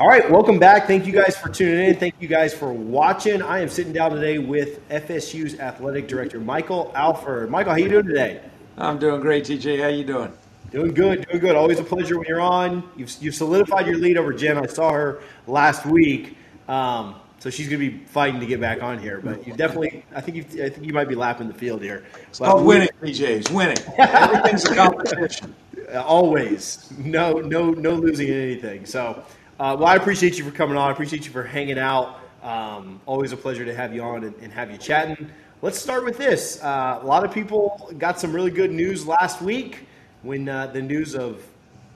All right, welcome back. Thank you guys for tuning in. Thank you guys for watching. I am sitting down today with FSU's athletic director, Michael Alford. Michael, how you doing today? I'm doing great, TJ. How you doing? Doing good, doing good. Always a pleasure when you're on. You've, you've solidified your lead over Jen. I saw her last week, um, so she's going to be fighting to get back on here. But you definitely, I think you, I think you might be lapping the field here. It's called winning, TJ. It's winning. Everything's a competition. Always, no, no, no losing in anything. So. Uh, well, I appreciate you for coming on. I appreciate you for hanging out. Um, always a pleasure to have you on and, and have you chatting. Let's start with this. Uh, a lot of people got some really good news last week when uh, the news of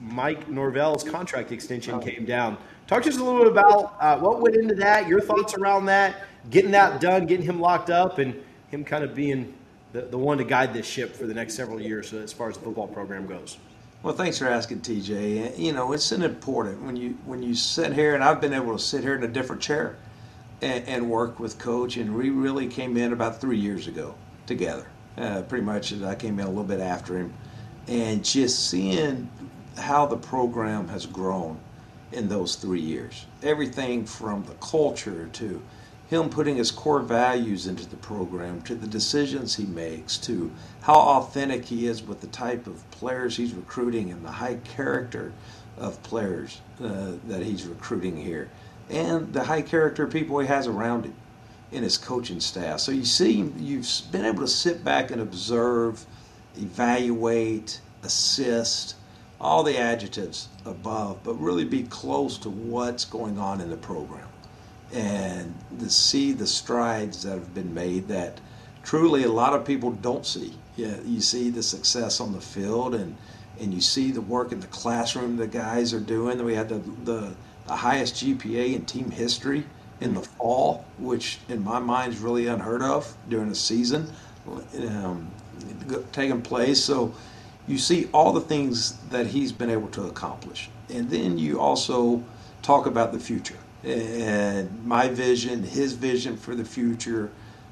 Mike Norvell's contract extension came down. Talk to us a little bit about uh, what went into that, your thoughts around that, getting that done, getting him locked up, and him kind of being the, the one to guide this ship for the next several years as far as the football program goes. Well, thanks for asking, TJ. You know, it's an important when you when you sit here, and I've been able to sit here in a different chair and, and work with Coach, and we really came in about three years ago together. Uh, pretty much, I came in a little bit after him, and just seeing how the program has grown in those three years. Everything from the culture to him putting his core values into the program, to the decisions he makes, to how authentic he is with the type of players he's recruiting and the high character of players uh, that he's recruiting here, and the high character people he has around him in his coaching staff. So you see, you've been able to sit back and observe, evaluate, assist, all the adjectives above, but really be close to what's going on in the program and to see the strides that have been made that truly a lot of people don't see. Yeah, you see the success on the field and and you see the work in the classroom the guys are doing. We had the, the, the highest GPA in team history in the fall, which in my mind is really unheard of during a season um, taking place. So you see all the things that he's been able to accomplish. And then you also talk about the future and my vision, his vision for the future,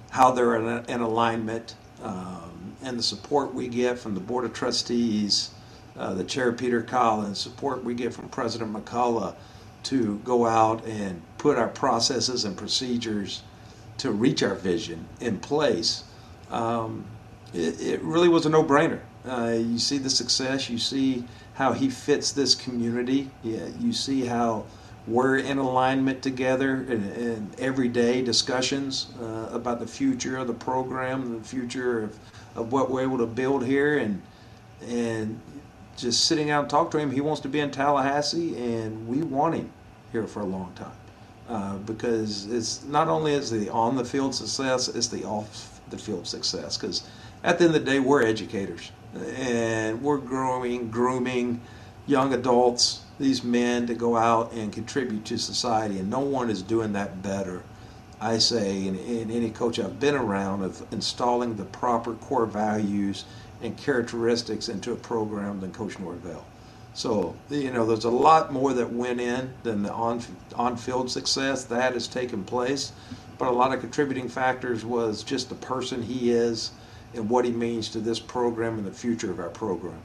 how they're in, in alignment, um, and the support we get from the Board of Trustees, uh, the Chair Peter Collins, support we get from President McCullough to go out and put our processes and procedures to reach our vision in place. Um, it, it, really was a no-brainer. Uh, you see the success, you see how he fits this community, yeah, you see how we're in alignment together in, in everyday discussions uh, about the future of the program, the future of, of what we're able to build here, and and just sitting out and talk to him. He wants to be in Tallahassee, and we want him here for a long time uh, because it's not only is the on the field success, it's the off the field success. Because at the end of the day, we're educators, and we're growing, grooming young adults these men to go out and contribute to society, and no one is doing that better. I say, in, any coach I've been around, of installing the proper core values and characteristics into a program than Coach Norvell. So, you know, there's a lot more that went in than the on, on-field success. That has taken place. But a lot of contributing factors was just the person he is and what he means to this program and the future of our program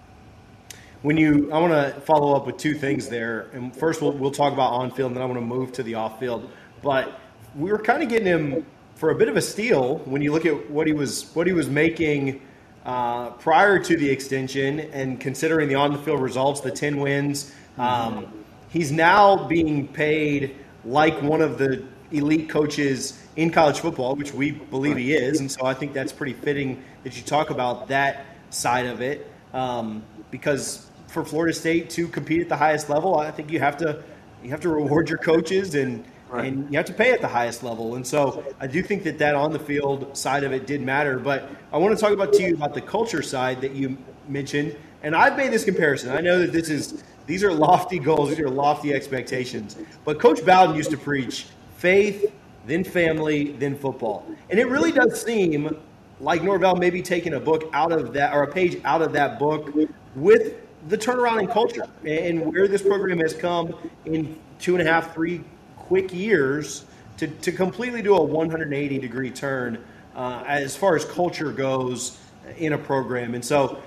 when you, I want to follow up with two things there. And first, we'll, we'll talk about on field, and then I want to move to the off field. But we were kind of getting him for a bit of a steal when you look at what he was what he was making uh, prior to the extension, and considering the on the field results, the ten wins. Um, he's now being paid like one of the elite coaches in college football, which we believe he is, and so I think that's pretty fitting that you talk about that side of it. Um, because for Florida State to compete at the highest level, I think you have to you have to reward your coaches and right. and you have to pay at the highest level. And so I do think that that on the field side of it did matter. But I want to talk about to you about the culture side that you mentioned. And I've made this comparison. I know that this is these are lofty goals, these are lofty expectations. But Coach Bowden used to preach faith, then family, then football. And it really does seem like Norvell maybe taking a book out of that or a page out of that book with the turnaround in culture and where this program has come in two and a half, three quick years to, to completely do a 180 degree turn uh, as far as culture goes in a program. And so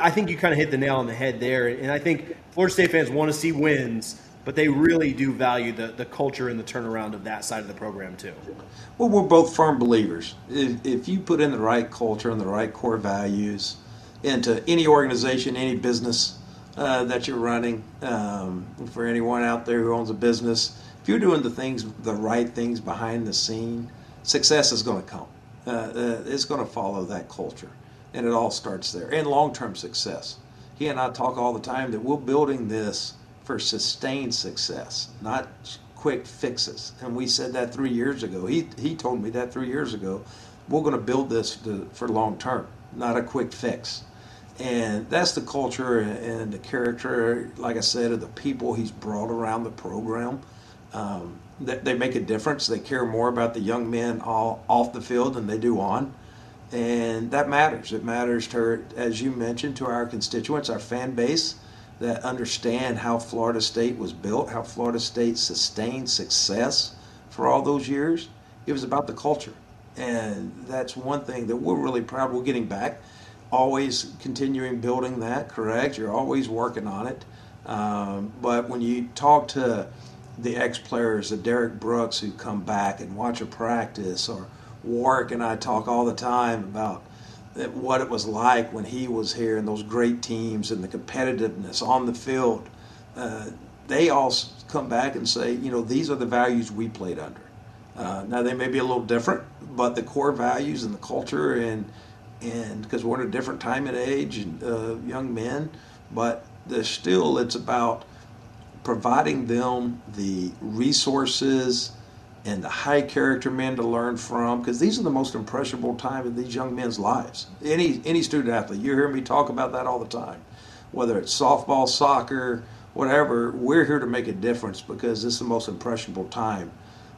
I think you kind of hit the nail on the head there. And I think Florida State fans want to see wins. But they really do value the, the culture and the turnaround of that side of the program too. Well, we're both firm believers. If, if you put in the right culture and the right core values into any organization, any business uh, that you're running, um, for anyone out there who owns a business, if you're doing the things, the right things behind the scene, success is going to come. Uh, uh, it's going to follow that culture, and it all starts there. And long-term success. He and I talk all the time that we're building this for sustained success, not quick fixes. And we said that three years ago. He, he told me that three years ago. We're going to build this to, for long term, not a quick fix. And that's the culture and the character, like I said, of the people he's brought around the program. Um, they, they make a difference. They care more about the young men all, off the field than they do on. And that matters. It matters to, as you mentioned, to our constituents, our fan base that understand how Florida State was built, how Florida State sustained success for all those years. It was about the culture. And that's one thing that we're really proud we're getting back. Always continuing building that, correct? You're always working on it. Um, but when you talk to the ex players, the Derrick Brooks who come back and watch a practice, or Warrick and I talk all the time about what it was like when he was here and those great teams and the competitiveness on the field. Uh, they all come back and say, you know, these are the values we played under. Uh, now they may be a little different, but the core values and the culture and and because we're in a different time and age and uh, young men, but still it's about providing them the resources and the high character men to learn from because these are the most impressionable time in these young men's lives. Any any student athlete, you hear me talk about that all the time. Whether it's softball, soccer, whatever, we're here to make a difference because this is the most impressionable time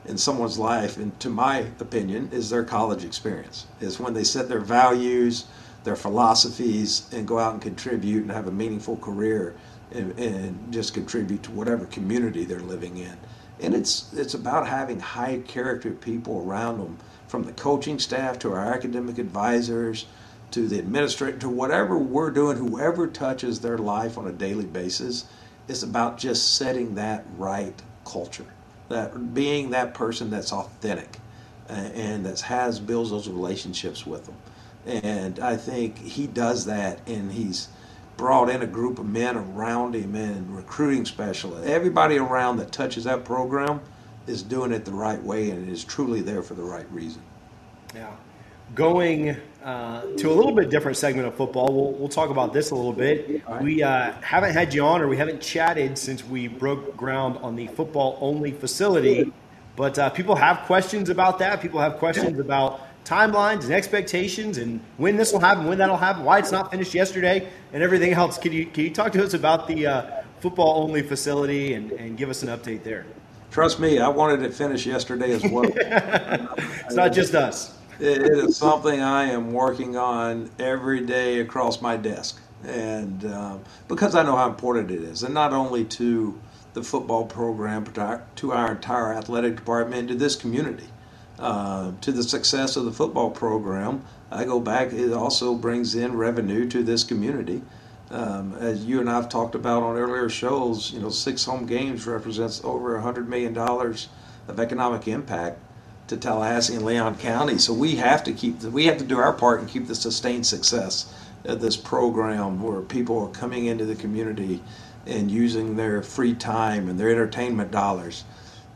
in someone's life, and to my opinion, is their college experience. Is when they set their values, their philosophies, and go out and contribute and have a meaningful career and, and just contribute to whatever community they're living in and it's it's about having high character people around them, from the coaching staff to our academic advisors, to the administrator, to whatever we're doing. Whoever touches their life on a daily basis, it's about just setting that right culture, that being that person that's authentic, and that has builds those relationships with them. And I think he does that, and he's brought in a group of men around him and recruiting specialists. Everybody around that touches that program is doing it the right way and is truly there for the right reason. Yeah. Going uh, to a little bit different segment of football, we'll, we'll talk about this a little bit. Right. We uh, haven't had you on or we haven't chatted since we broke ground on the football only facility. But uh, people have questions about that. People have questions about timelines and expectations and when this will happen, when that'll happen, why it's not finished yesterday, and everything else. Can you can you talk to us about the uh, football only facility and, and give us an update there? Trust me, I wanted it finished yesterday as well. it's not just us. it is something I am working on every day across my desk, and um, because I know how important it is, and not only to the football program, but to our entire athletic department, to this community. Uh, to the success of the football program. I go back, it also brings in revenue to this community. Um, as you and I have talked about on earlier shows, you know, six home games represents over $100 million of economic impact to Tallahassee and Leon County. So we have to keep, the, we have to do our part and keep the sustained success of this program where people are coming into the community and using their free time and their entertainment dollars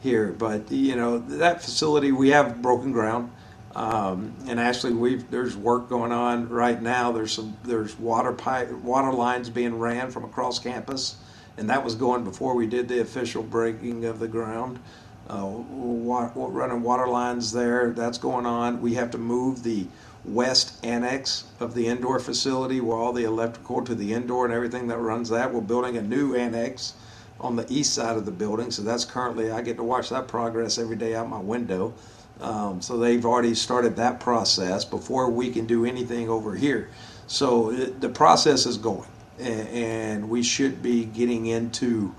here. But you know that facility we have broken ground, um, and actually we've there's work going on right now. There's some there's water pipe water lines being ran from across campus, and that was going before we did the official breaking of the ground. Uh, wa- running water lines there. That's going on. We have to move the west annex of the indoor facility where all the electrical to the indoor and everything that runs that. We're building a new annex on the east side of the building. So that's currently, I get to watch that progress every day out my window. Um, so they've already started that process before we can do anything over here. So it, the process is going, and, and, we should be getting into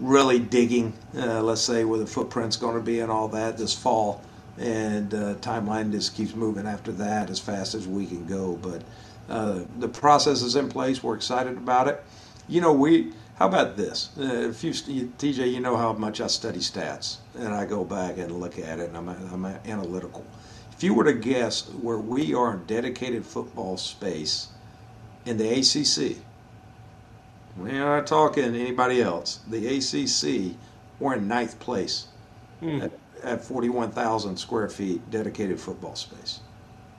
really digging, uh, let's say, where the footprint's going to be and all that this fall. And uh, timeline just keeps moving after that as fast as we can go. But uh, the process is in place. We're excited about it You know, we. How about this? Uh, if you, TJ, you know how much I study stats, and I go back and look at it, and I'm, I'm analytical. If you were to guess where we are in dedicated football space in the ACC, we're not talking anybody else. The ACC, we're in ninth place hmm. at, at 41,000 square feet dedicated football space.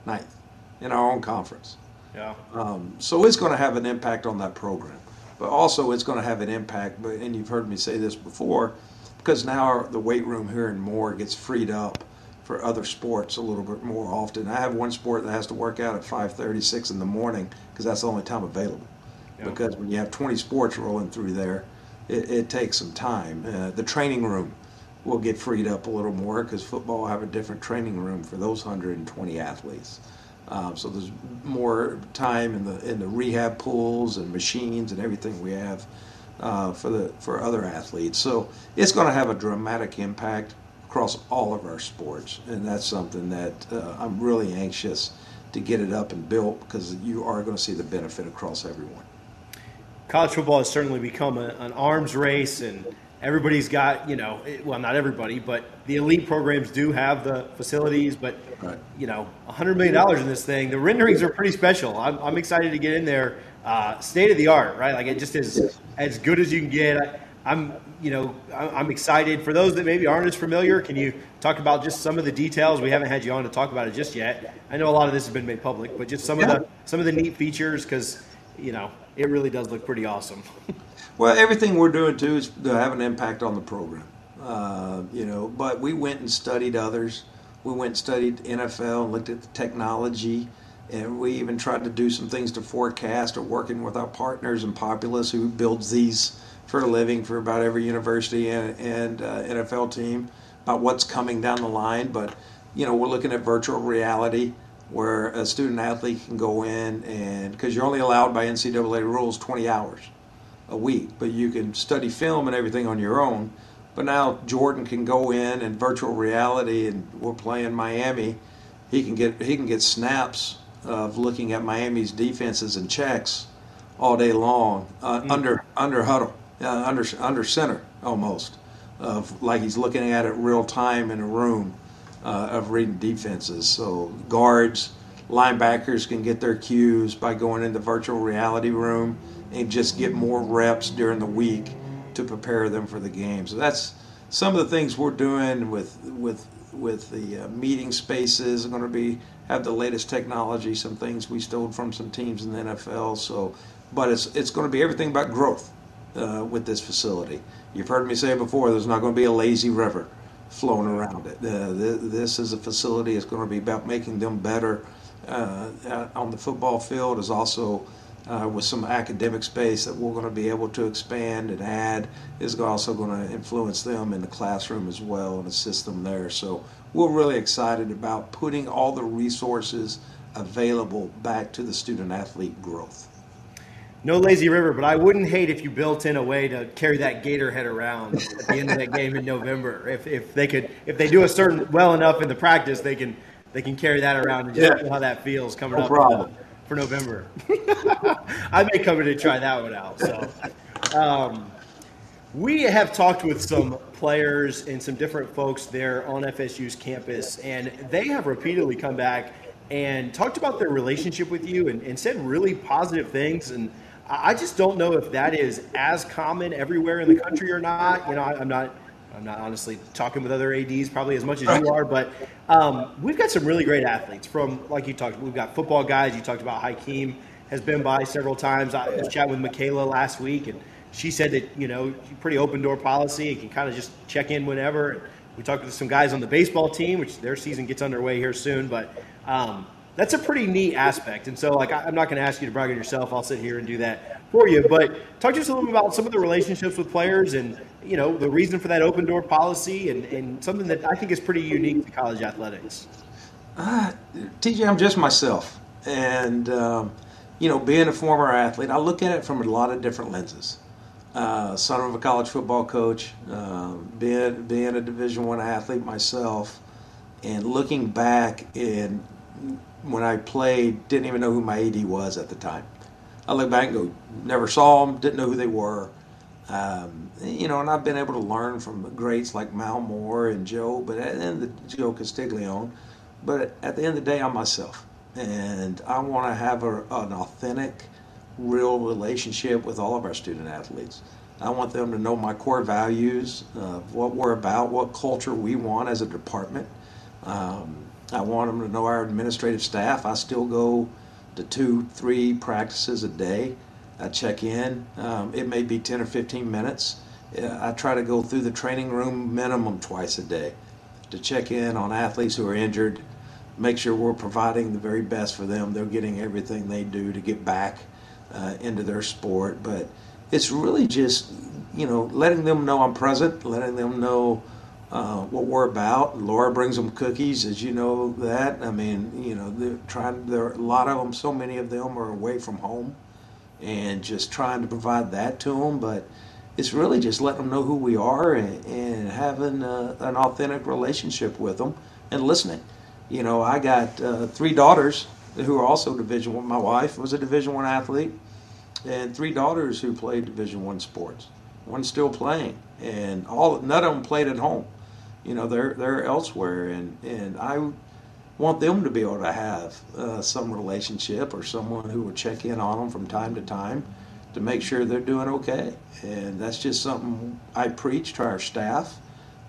Ninth in our own conference. Yeah. Um, so it's going to have an impact on that program, but also it's going to have an impact. But and you've heard me say this before, because now the weight room here in Moore gets freed up for other sports a little bit more often. I have one sport that has to work out at 5:30, 6 in the morning because that's the only time available. Yeah. Because when you have 20 sports rolling through there, it, it takes some time. Uh, the training room will get freed up a little more because football will have a different training room for those 120 athletes. Um, so there's more time in the in the rehab pools and machines and everything we have uh, for the for other athletes. So it's going to have a dramatic impact across all of our sports, and that's something that uh, I'm really anxious to get it up and built because you are going to see the benefit across everyone. College football has certainly become a, an arms race and everybody's got you know well not everybody but the elite programs do have the facilities but right. you know 100 million dollars in this thing the renderings are pretty special. I'm, I'm excited to get in there. Uh, state of the art right? Like it just is as good as you can get. I, am you know i'm excited. For those that maybe aren't as familiar can you talk about just some of the details? We haven't had you on to talk about it just yet. I know a lot of this has been made public but just some yeah. of the some of the neat features because you know it really does look pretty awesome Well, everything we're doing too is to have an impact on the program. Uh, you know, but we went and studied others. We went and studied NFL and looked at the technology, and we even tried to do some things to forecast or working with our partners and Populous, who builds these for a living for about every university and, and uh, NFL team about what's coming down the line. But you know, we're looking at virtual reality where a student athlete can go in and because you're only allowed by NCAA rules 20 hours a week, but you can study film and everything on your own. But now Jordan can go in and virtual reality, and we're playing Miami. He can get he can get snaps of looking at Miami's defenses and checks all day long uh, mm-hmm. under under huddle, uh, under under center almost, of like he's looking at it real time in a room uh, of reading defenses. So guards, linebackers can get their cues by going in the virtual reality room and just get more reps during the week to prepare them for the game. So that's some of the things we're doing with with with the uh, meeting spaces. Going to be have the latest technology. Some things we stole from some teams in the NFL. So, but it's it's going to be everything about growth uh, with this facility. You've heard me say before. There's not going to be a lazy river flowing around it. Uh, this is a facility. It's going to be about making them better uh, on the football field. Is also uh, with some academic space that we're going to be able to expand and add is also going to influence them in the classroom as well and assist them there. So we're really excited about putting all the resources available back to the student athlete growth. No lazy river, but I wouldn't hate if you built in a way to carry that gator head around at the end of that game in November. If, if they could, if they do a certain well enough in the practice, they can they can carry that around and just yeah. how that feels coming no up. Problem for November. I may come in and try that one out. So, um, we have talked with some players and some different folks there on FSU's campus, and they have repeatedly come back and talked about their relationship with you and, and said really positive things. And I just don't know if that is as common everywhere in the country or not. You know, I, I'm not I'm not honestly talking with other ads probably as much as you are, but um, we've got some really great athletes. From like you talked, we've got football guys. You talked about Hakeem has been by several times. I was chatting with Michaela last week, and she said that you know pretty open door policy. and can kind of just check in whenever. We talked to some guys on the baseball team, which their season gets underway here soon, but. Um, that's a pretty neat aspect. And so, like, I'm not going to ask you to brag on yourself. I'll sit here and do that for you. But talk to us a little bit about some of the relationships with players and you know, the reason for that open door policy and, and something that I think is pretty unique to college athletics? Uh, TJ, I'm just myself. And, um, you know, being a former athlete, I look at it from a lot of different lenses. Uh, son of a college football coach, uh, being, being a Division One athlete myself, and looking back and when I played, didn't even know who my AD was at the time. I look back and go, never saw them, didn't know who they were. Um, you know, and I've been able to learn from greats like Mal Moore and Joe, but at of the, Joe Castiglione. But at the end of the day, I'm myself, and I want to have a, an authentic, real relationship with all of our student athletes. I want them to know my core values, uh, what we're about, what culture we want as a department. Um, I want them to know our administrative staff. I still go to two, three practices a day. I check in. Um, it may be 10 or 15 minutes. I try to go through the training room minimum twice a day to check in on athletes who are injured, make sure we're providing the very best for them. They're getting everything they do to get back uh, into their sport. But it's really just, you know, letting them know I'm present, letting them know uh, what we're about. Laura brings them cookies, as you know that. I mean, you know, they're trying. There are a lot of them. So many of them are away from home, and just trying to provide that to them. But it's really just letting them know who we are and, and having a, an authentic relationship with them and listening. You know, I got uh, three daughters who are also Division One. My wife was a Division One athlete, and three daughters who played Division One sports. One's still playing, and all none of them played at home you know they're they're elsewhere and and I want them to be able to have uh, some relationship or someone who will check in on them from time to time to make sure they're doing okay. And that's just something I preach to our staff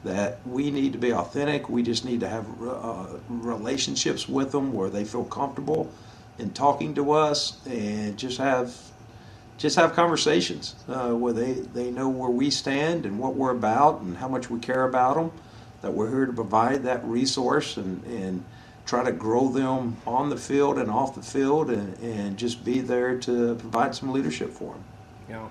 that we need to be authentic. We just need to have uh, relationships with them where they feel comfortable in talking to us and just have just have conversations uh, where they, they know where we stand and what we're about and how much we care about them that we're here to provide that resource and, and try to grow them on the field and off the field and, and just be there to provide some leadership for them. Yeah.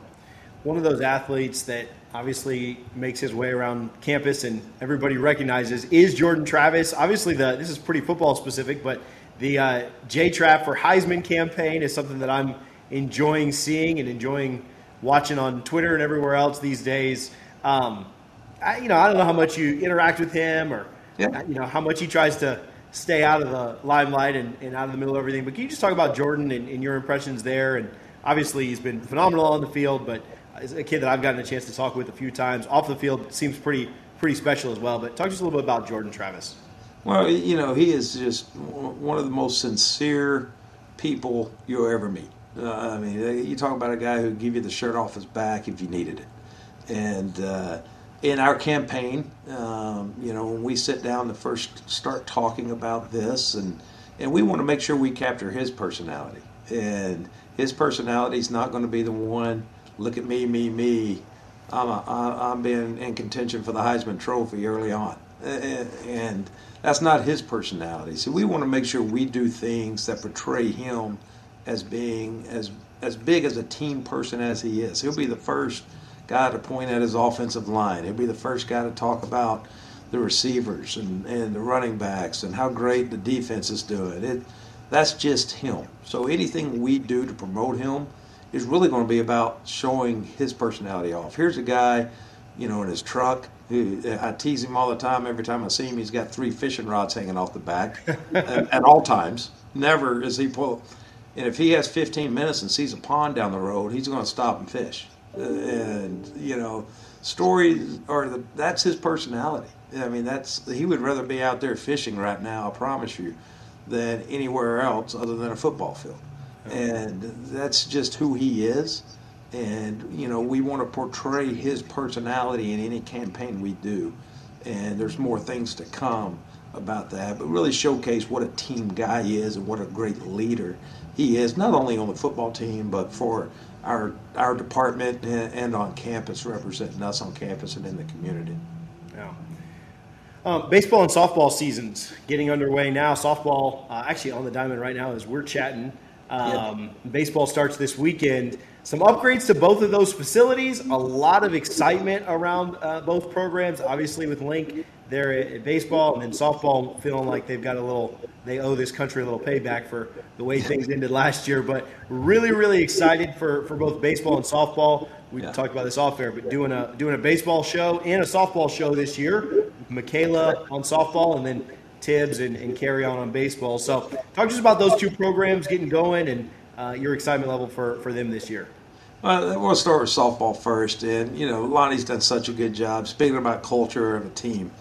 One of those athletes that obviously makes his way around campus and everybody recognizes is Jordan Travis. Obviously, the this is pretty football specific, but the uh, J Trap for Heisman campaign is something that I'm enjoying seeing and enjoying watching on Twitter and everywhere else these days. Um, I, you know, I don't know how much you interact with him or, yeah. you know, how much he tries to stay out of the limelight and, and out of the middle of everything. But can you just talk about Jordan and, and your impressions there? And obviously, he's been phenomenal on the field, but as a kid that I've gotten a chance to talk with a few times off the field seems pretty pretty special as well. But talk to us a little bit about Jordan Travis. Well, you know, he is just one of the most sincere people you'll ever meet. Uh, I mean, you talk about a guy who give you the shirt off his back if you needed it, and uh, in our campaign, um, you know, when we sit down to first start talking about this, and and we want to make sure we capture his personality, and his personality is not going to be the one. Look at me, me, me. I'm a, I'm being in contention for the Heisman Trophy early on, and that's not his personality. So we want to make sure we do things that portray him as being as as big as a team person as he is. He'll be the first guy to point at his offensive line. He'll be the first guy to talk about the receivers and, and the running backs and how great the defense is doing. It, that's just him. So anything we do to promote him is really going to be about showing his personality off. Here's a guy, you know, in his truck. Who, I tease him all the time. Every time I see him, he's got three fishing rods hanging off the back at, at all times. Never is he pull. And if he has 15 minutes and sees a pond down the road, he's going to stop and fish and you know, stories are the, that's his personality. I mean, that's he would rather be out there fishing right now. I promise you, than anywhere else other than a football field. And that's just who he is. And you know, we want to portray his personality in any campaign we do. And there's more things to come about that, but really showcase what a team guy he is and what a great leader he is, not only on the football team, but for our our department and, on campus, representing us on campus and in the community. Yeah. Um, baseball and softball seasons getting underway now. Softball uh, actually on the diamond right now as we're chatting. Um, yep. Baseball starts this weekend. Some upgrades to both of those facilities. A lot of excitement around uh, both programs. Obviously, with Link there at baseball, and then softball feeling like they've got a little, they owe this country a little payback for the way things ended last year. But really, really excited for, for both baseball and softball. We yeah. talked about this off air, but doing a doing a baseball show and a softball show this year. Michaela on softball, and then Tibbs and, and carry on on baseball. So talk to us about those two programs getting going and uh, your excitement level for, for them this year? Well, we'll start with softball first, and you know Lonni's done such a good job speaking about culture of a team.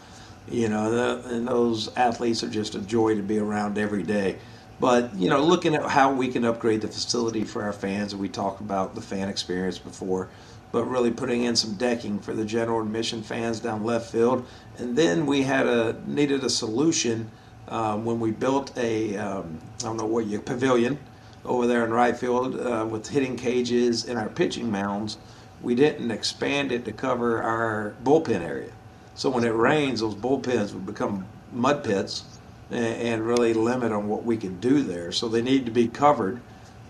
You know, the, and those athletes are just a joy to be around every day. But you know, looking at how we can upgrade the facility for our fans, and we talked about the fan experience before, but really putting in some decking for the general admission fans down left field, and then we had a needed a solution um, when we built a um, I don't know what you pavilion over there in right field uh, with hitting cages and our pitching mounds. We didn't expand it to cover our bullpen area. So when it rains, those bullpens would become mud pits and, really limit on what we can do there. So they need to be covered.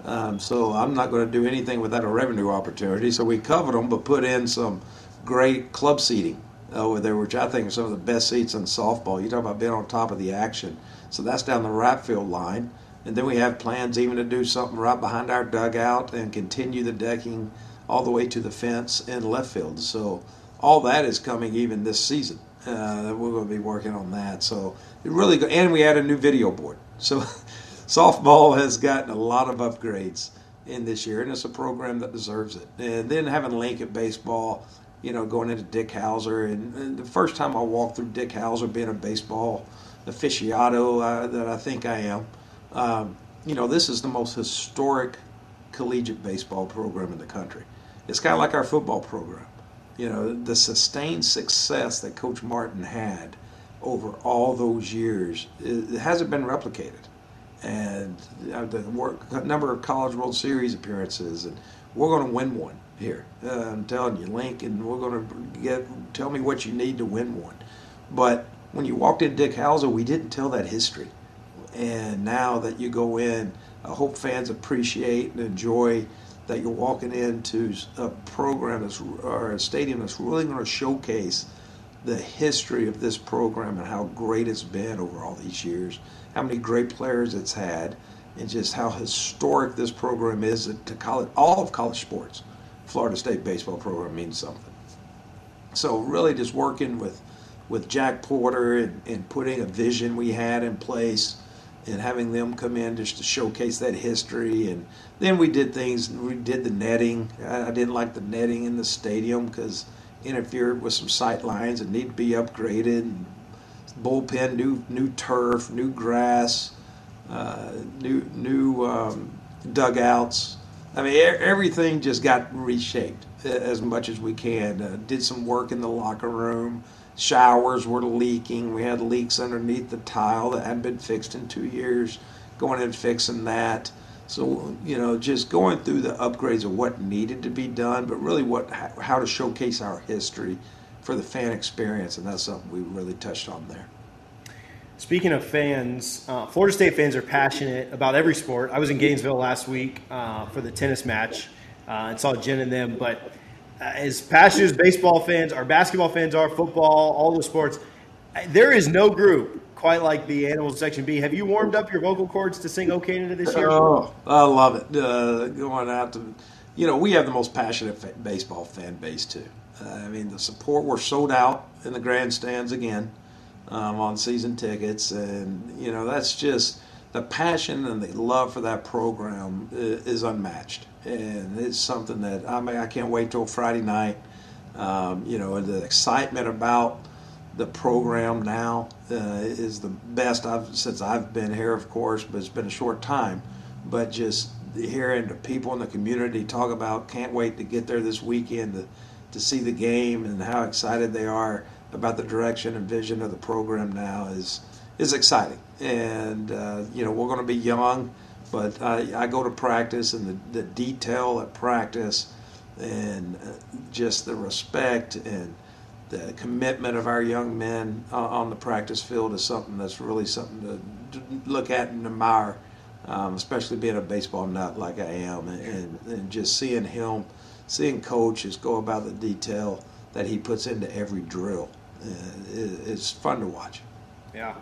Um, so I'm not going to do anything without a revenue opportunity. So we covered them, but put in some great club seating over there, which I think are some of the best seats in softball. You talk about being on top of the action. So that's down the right field line. And then we have plans even to do something right behind our dugout and continue the decking all the way to the fence in left field. So all that is coming even this season. Uh, we're going to be working on that. So it really go, and we had a new video board. So softball has gotten a lot of upgrades in this year, and it's a program that deserves it. And then having Lincoln baseball, you know, going into Dick Howser, and, and the first time I walked through Dick Howser, being a baseball aficionado uh, that I think I am, um, you know, this is the most historic collegiate baseball program in the country. It's kind of like our football program you know, the sustained success that Coach Martin had over all those years it hasn't been replicated. And the work, number of College World Series appearances, and we're going to win one here. Uh, I'm telling you, Lincoln, we're going to get. Tell me what you need to win one. But when you walked in Dick Howser, we didn't tell that history. And now that you go in, I hope fans appreciate and enjoy that you're walking into a program that's, or a stadium that's really going to showcase the history of this program and how great it's been over all these years, how many great players it's had, and just how historic this program is to college, all of college sports. Florida State baseball program means something. So really, just working with with Jack Porter and, and putting a vision we had in place and having them come in just to showcase that history. And then we did things. We did the netting. I, didn't like the netting in the stadium because interfered with some sight lines and need to be upgraded. And bullpen, new new turf, new grass, uh, new new um, dugouts. I mean, everything just got reshaped as much as we can. Uh, did some work in the locker room showers were leaking. We had leaks underneath the tile that hadn't been fixed in two years. Going and fixing that. So you know, just going through the upgrades of what needed to be done, but really what how to showcase our history for the fan experience, and that's something we really touched on there. Speaking of fans, uh, Florida State fans are passionate about every sport. I was in Gainesville last week uh, for the tennis match uh, and saw Jen and them, but as passionate as baseball fans, our basketball fans are, football, all the sports, there is no group quite like the Animals Section B. Have you warmed up your vocal cords to sing "O Canada" this year? Oh, I love it. Uh, going out to, you know, we have the most passionate fa- baseball fan base too. Uh, I mean, the support. We're sold out in the grandstands again um, on season tickets, and you know that's just the passion and the love for that program is, unmatched and it's something that I mean I can't wait till Friday night. Um, you know, the excitement about the program now uh, is the best I've since I've been here, of course, but it's been a short time. But just hearing the people in the community talk about can't wait to get there this weekend to, to see the game and how excited they are about the direction and vision of the program now is is exciting. And uh, you know, we're going to be young but I, I go to practice and the, the detail at practice and uh, just the respect and the commitment of our young men on the practice field is something that's really something to look at and admire, um, especially being a baseball nut like I am, and, and just seeing him, seeing coaches go about the detail that he puts into every drill. Uh, it's fun to watch. Yeah.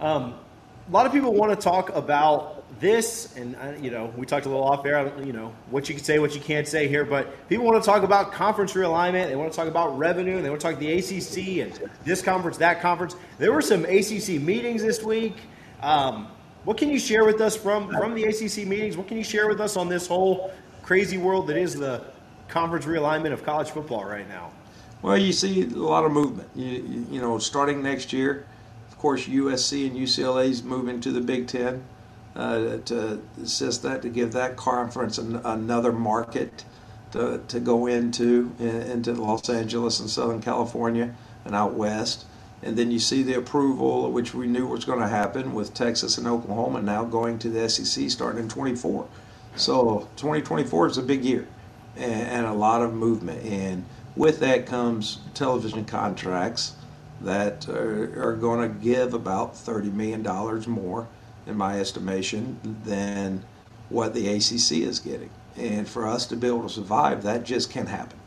Um, a lot of people want to talk about this, and uh, you know, we talked a little off air. You know, what you can say, what you can't say here, but people want to talk about conference realignment. They want to talk about revenue, and they want to talk the ACC and this conference, that conference. There were some ACC meetings this week. Um, What can you share with us from from the ACC meetings? What can you share with us on this whole crazy world that is the conference realignment of college football right now? Well, you see a lot of movement. You, you, know, starting next year, course, USC and UCLA's moving to the Big Ten uh, to assist that to give that conference an, another market to, to go into into Los Angeles and Southern California and out west. And then you see the approval, which we knew was going to happen with Texas and Oklahoma now going to the SEC starting in 24. So 2024 is a big year and, and a lot of movement. And with that comes television contracts that are, are going to give about $30 million more, in my estimation, than what the ACC is getting. And for us to be able to survive, that just can't happen.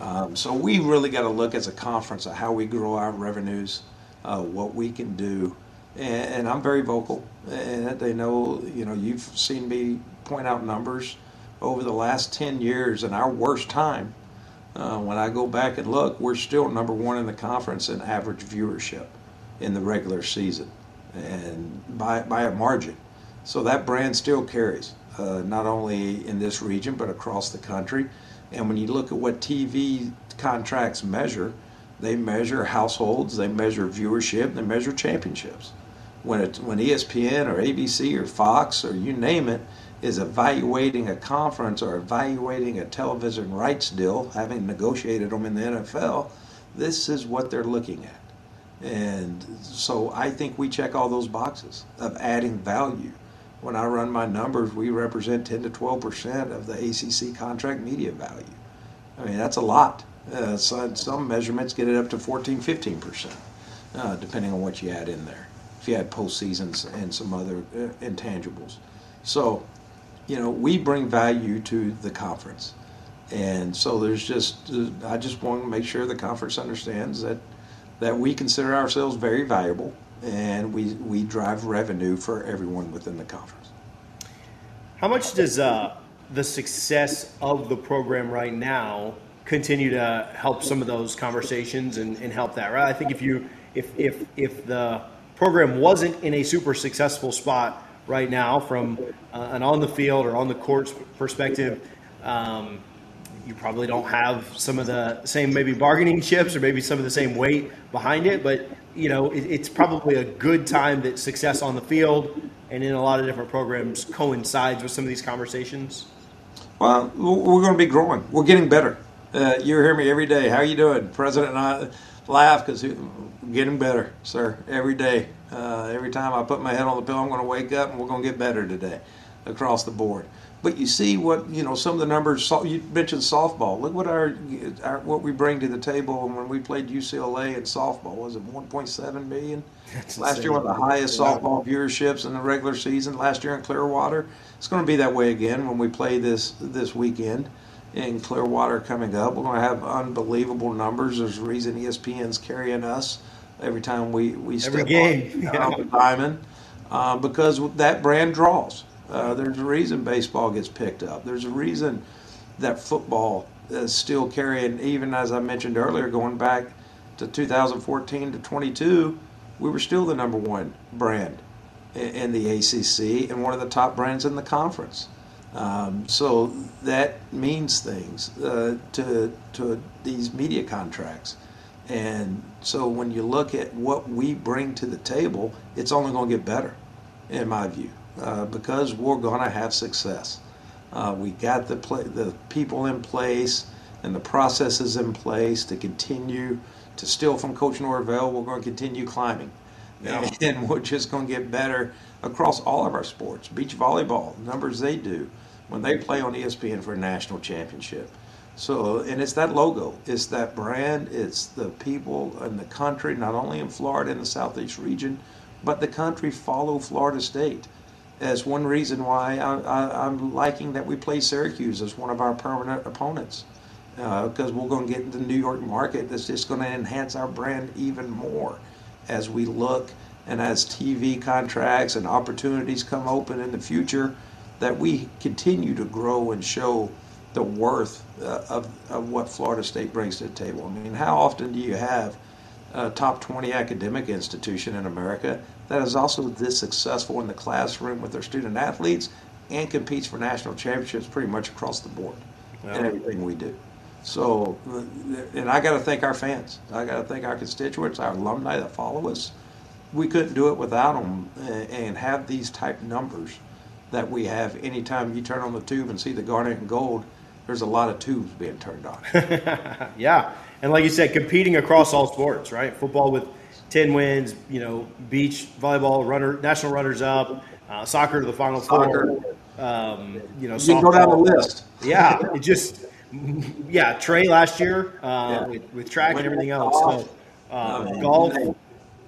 Um, so we really got to look as a conference at how we grow our revenues, uh, what we can do, and, and, I'm very vocal. And they know, you know, you've seen me point out numbers over the last 10 years and our worst time. Uh, when I go back and look, we're still number one in the conference in average viewership in the regular season, and by by a margin. So that brand still carries, uh, not only in this region but across the country. And when you look at what TV contracts measure, they measure households, they measure viewership, they measure championships. When it, when ESPN or ABC or Fox or you name it is evaluating a conference or evaluating a television rights deal, having negotiated them in the NFL, this is what they're looking at. And so I think we check all those boxes of adding value when I run my numbers, we represent 10 to 12 percent of the ACC contract media value. I mean, that's a lot. Uh, so some measurements get it up to 14, 15 percent, uh, depending on what you add in there. If you add postseasons and some other uh, intangibles, so you know we bring value to the conference, and so there's just I just want to make sure the conference understands that that we consider ourselves very valuable and we, we drive revenue for everyone within the conference. How much does uh, the success of the program right now continue to help some of those conversations and, and help that? Right, I think if you if if if the program wasn't in a super successful spot right now from uh, an on the field or on the courts perspective. Um, you probably don't have some of the same maybe bargaining chips or maybe some of the same weight behind it, but you know, it, it's probably a good time that success on the field and in a lot of different programs coincides with some of these conversations? Well, we're going to be growing. We're getting better. Uh, you hear me every day. How are you doing, President? And I laugh because we're getting better, sir. Every day, uh, every time I put my head on the pillow, I'm going to wake up and we're going to get better today, across the board. But you see what you know. Some of the numbers you mentioned softball. Look what our, our what we bring to the table. And when we played UCLA in softball, was it 1.7 million? That's Last insane. year, one of the highest softball viewerships in the regular season. Last year in Clearwater, it's going to be that way again when we play this this weekend in Clearwater coming up. We're going to have unbelievable numbers. There's a reason ESPN's carrying us every time we we step every game. on, yeah. the diamond uh, because that brand draws. Uh, there's a reason baseball gets picked up. There's a reason that football is still carrying, even as I mentioned earlier, going back to 2014 to 22, we were still the number one brand in, the ACC and one of the top brands in the conference. Um, so that means things uh, to to these media contracts, and so when you look at what we bring to the table, it's only going to get better, in my view uh, because we're going to have success. Uh, we got the pl- the people in place and the processes in place to continue to steal from Coach Norvell. We're going to continue climbing, yeah. and we're just going to get better across all of our sports. Beach volleyball numbers they do when they play on ESPN for a national championship. So, and it's that logo, it's that brand, it's the people and the country, not only in Florida in the southeast region, but the country follow Florida State as one reason why I, am liking that we play Syracuse as one of our permanent opponents. Because uh, we're going to get into the New York market that's just going to enhance our brand even more as we look and as TV contracts and opportunities come open in the future, that we continue to grow and show the worth uh, of, of what Florida State brings to the table. I mean, how often do you have a top 20 academic institution in America that is also this successful in the classroom with their student athletes and competes for national championships pretty much across the board yeah. in everything we do. So, and I got to thank our fans. I got to thank our constituents, our alumni that follow us. We couldn't do it without them and have these type numbers that we have anytime you turn on the tube and see the garnet and gold there's a lot of tubes being turned on. yeah, and like you said, competing across all sports, right? Football with ten wins, you know, beach volleyball, runner, national runners up, uh, soccer to the final soccer. four. Um, you know, you go down the list. Yeah, it just yeah. Trey last year uh, yeah. with, with, track and everything else. So, uh, oh, golf.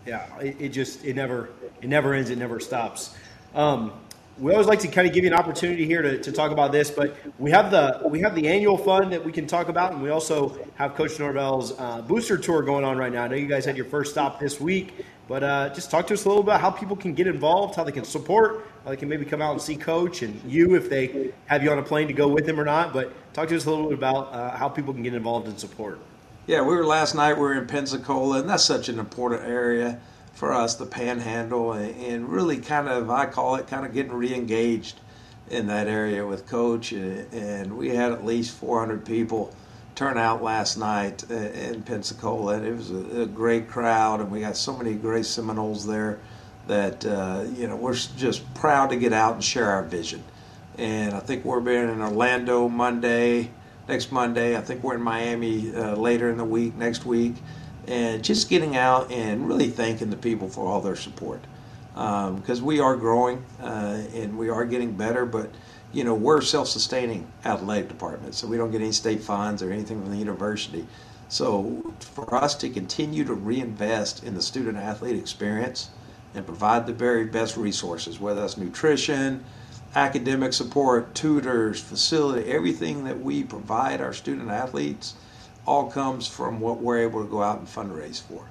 Yeah, it, it, just it never it never ends. It never stops. Um, we always like to kind of give you an opportunity here to, to talk about this, but we have the we have the annual fund that we can talk about, and we also have Coach Norvell's uh, booster tour going on right now. I know you guys had your first stop this week, but uh, just talk to us a little about how people can get involved, how they can support, how they can maybe come out and see Coach and you if they have you on a plane to go with them or not. But talk to us a little bit about uh, how people can get involved and support. Yeah, we were last night. We were in Pensacola, and that's such an important area for us, the panhandle, and really kind of, I call it kind of getting re engaged in that area with Coach. And we had at least 400 people turn out last night in Pensacola. And it was a, a great crowd, and we got so many great Seminoles there that, uh, you know, we're just proud to get out and share our vision. And I think we're being in Orlando Monday, next Monday. I think we're in Miami uh, later in the week, next week and just getting out and really thanking the people for all their support. Because um, we are growing uh, and we are getting better but you know we're self-sustaining athletic department so we don't get any state funds or anything from the university. So for us to continue to reinvest in the student athlete experience and provide the very best resources whether that's nutrition academic support tutors facility everything that we provide our student athletes all comes from what we're able to go out and fundraise for,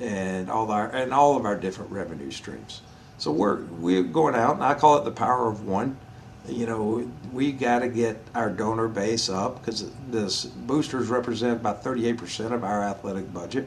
and all our and all of our different revenue streams. So we're we're going out, and I call it the power of one. You know, we got to get our donor base up because the boosters represent about 38% of our athletic budget,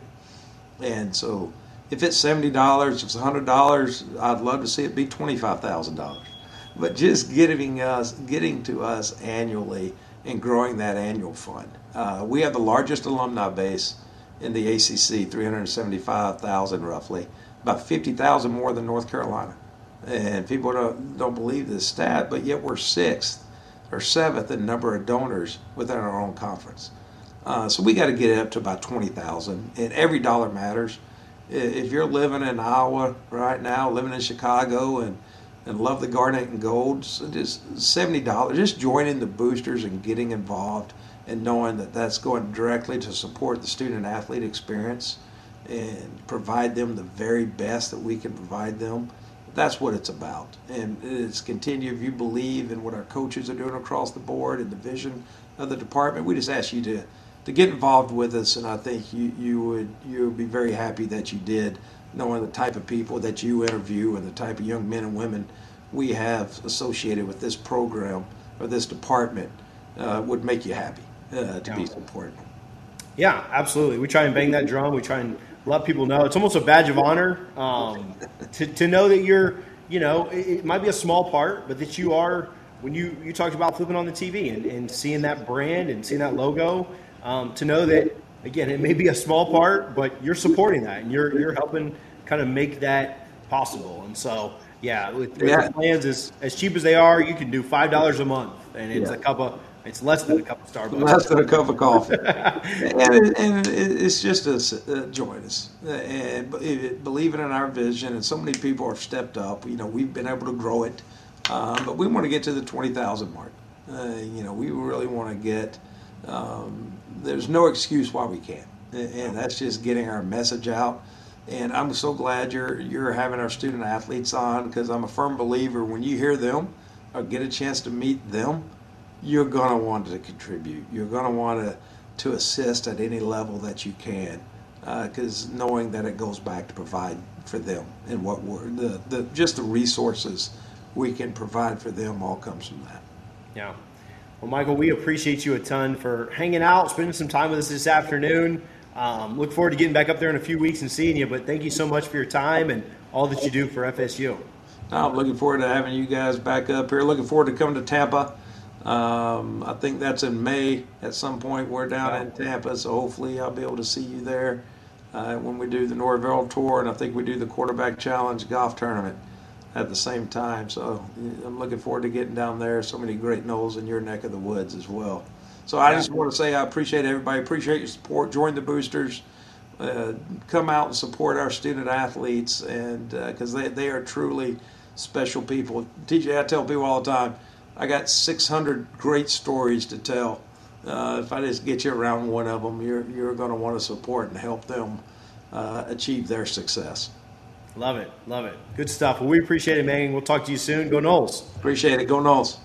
and so if it's seventy dollars, if it's hundred dollars, I'd love to see it be twenty-five thousand dollars. But just getting us, getting to us annually and growing that annual fund. Uh, we have the largest alumni base in the ACC, 375,000 roughly, about 50,000 more than North Carolina. And people don't, don't believe this stat, but yet we're sixth or seventh in number of donors within our own conference. Uh, so we got to get it up to about 20,000, and every dollar matters. If you're living in Iowa right now, living in Chicago, and and love the garnet and gold. So just seventy dollars. Just joining the boosters and getting involved and knowing that that's going directly to support the student athlete experience and provide them the very best that we can provide them. That's what it's about. And it's continue if you believe in what our coaches are doing across the board and the vision of the department. We just ask you to to get involved with us, and I think you, you would you would be very happy that you did knowing the type of people that you interview and the type of young men and women we have associated with this program or this department uh, would make you happy uh, to yeah. be supported. Yeah, absolutely. We try and bang that drum. We try and let people know. It's almost a badge of honor um, to, to know that you're, you know, it, it, might be a small part, but that you are, when you, you talked about flipping on the TV and, and seeing that brand and seeing that logo, um, to know that, again, it may be a small part, but you're supporting that and you're, you're helping kind of make that possible. And so, yeah, with, with yeah. plans as, as cheap as they are, you can do five dollars a month, and it's yeah. a cup of it's less than a cup of Starbucks. Less than a cup of coffee, and, it, and it's just a, uh, join us and it, believing in our vision. And so many people have stepped up. You know, we've been able to grow it, um, but we want to get to the twenty thousand mark. Uh, you know, we really want to get. Um, there's no excuse why we can't, and that's just getting our message out. And I'm so glad you're you're having our student athletes on because I'm a firm believer when you hear them or get a chance to meet them, you're gonna want to contribute. You're gonna want to to assist at any level that you can because uh, knowing that it goes back to provide for them and what we're the, the just the resources we can provide for them all comes from that. Yeah. Well, Michael, we appreciate you a ton for hanging out, spending some time with us this afternoon. Um, look forward to getting back up there in a few weeks and seeing you. But thank you so much for your time and all that you do for FSU. I'm looking forward to having you guys back up here. Looking forward to coming to Tampa. Um, I think that's in May at some point. We're down in Tampa, so hopefully I'll be able to see you there uh, when we do the Norvell tour, and I think we do the quarterback challenge golf tournament at the same time. So I'm looking forward to getting down there. So many great Noles in your neck of the woods as well. So I just want to say I appreciate everybody. Appreciate your support. Join the boosters. Uh, come out and support our student athletes, and because uh, they they are truly special people. TJ, I tell people all the time, I got 600 great stories to tell. Uh, if I just get you around one of them, you're you're going to want to support and help them uh, achieve their success. Love it, love it. Good stuff. Well, we appreciate it, man. We'll talk to you soon. Go Noles. Appreciate it. Go Noles.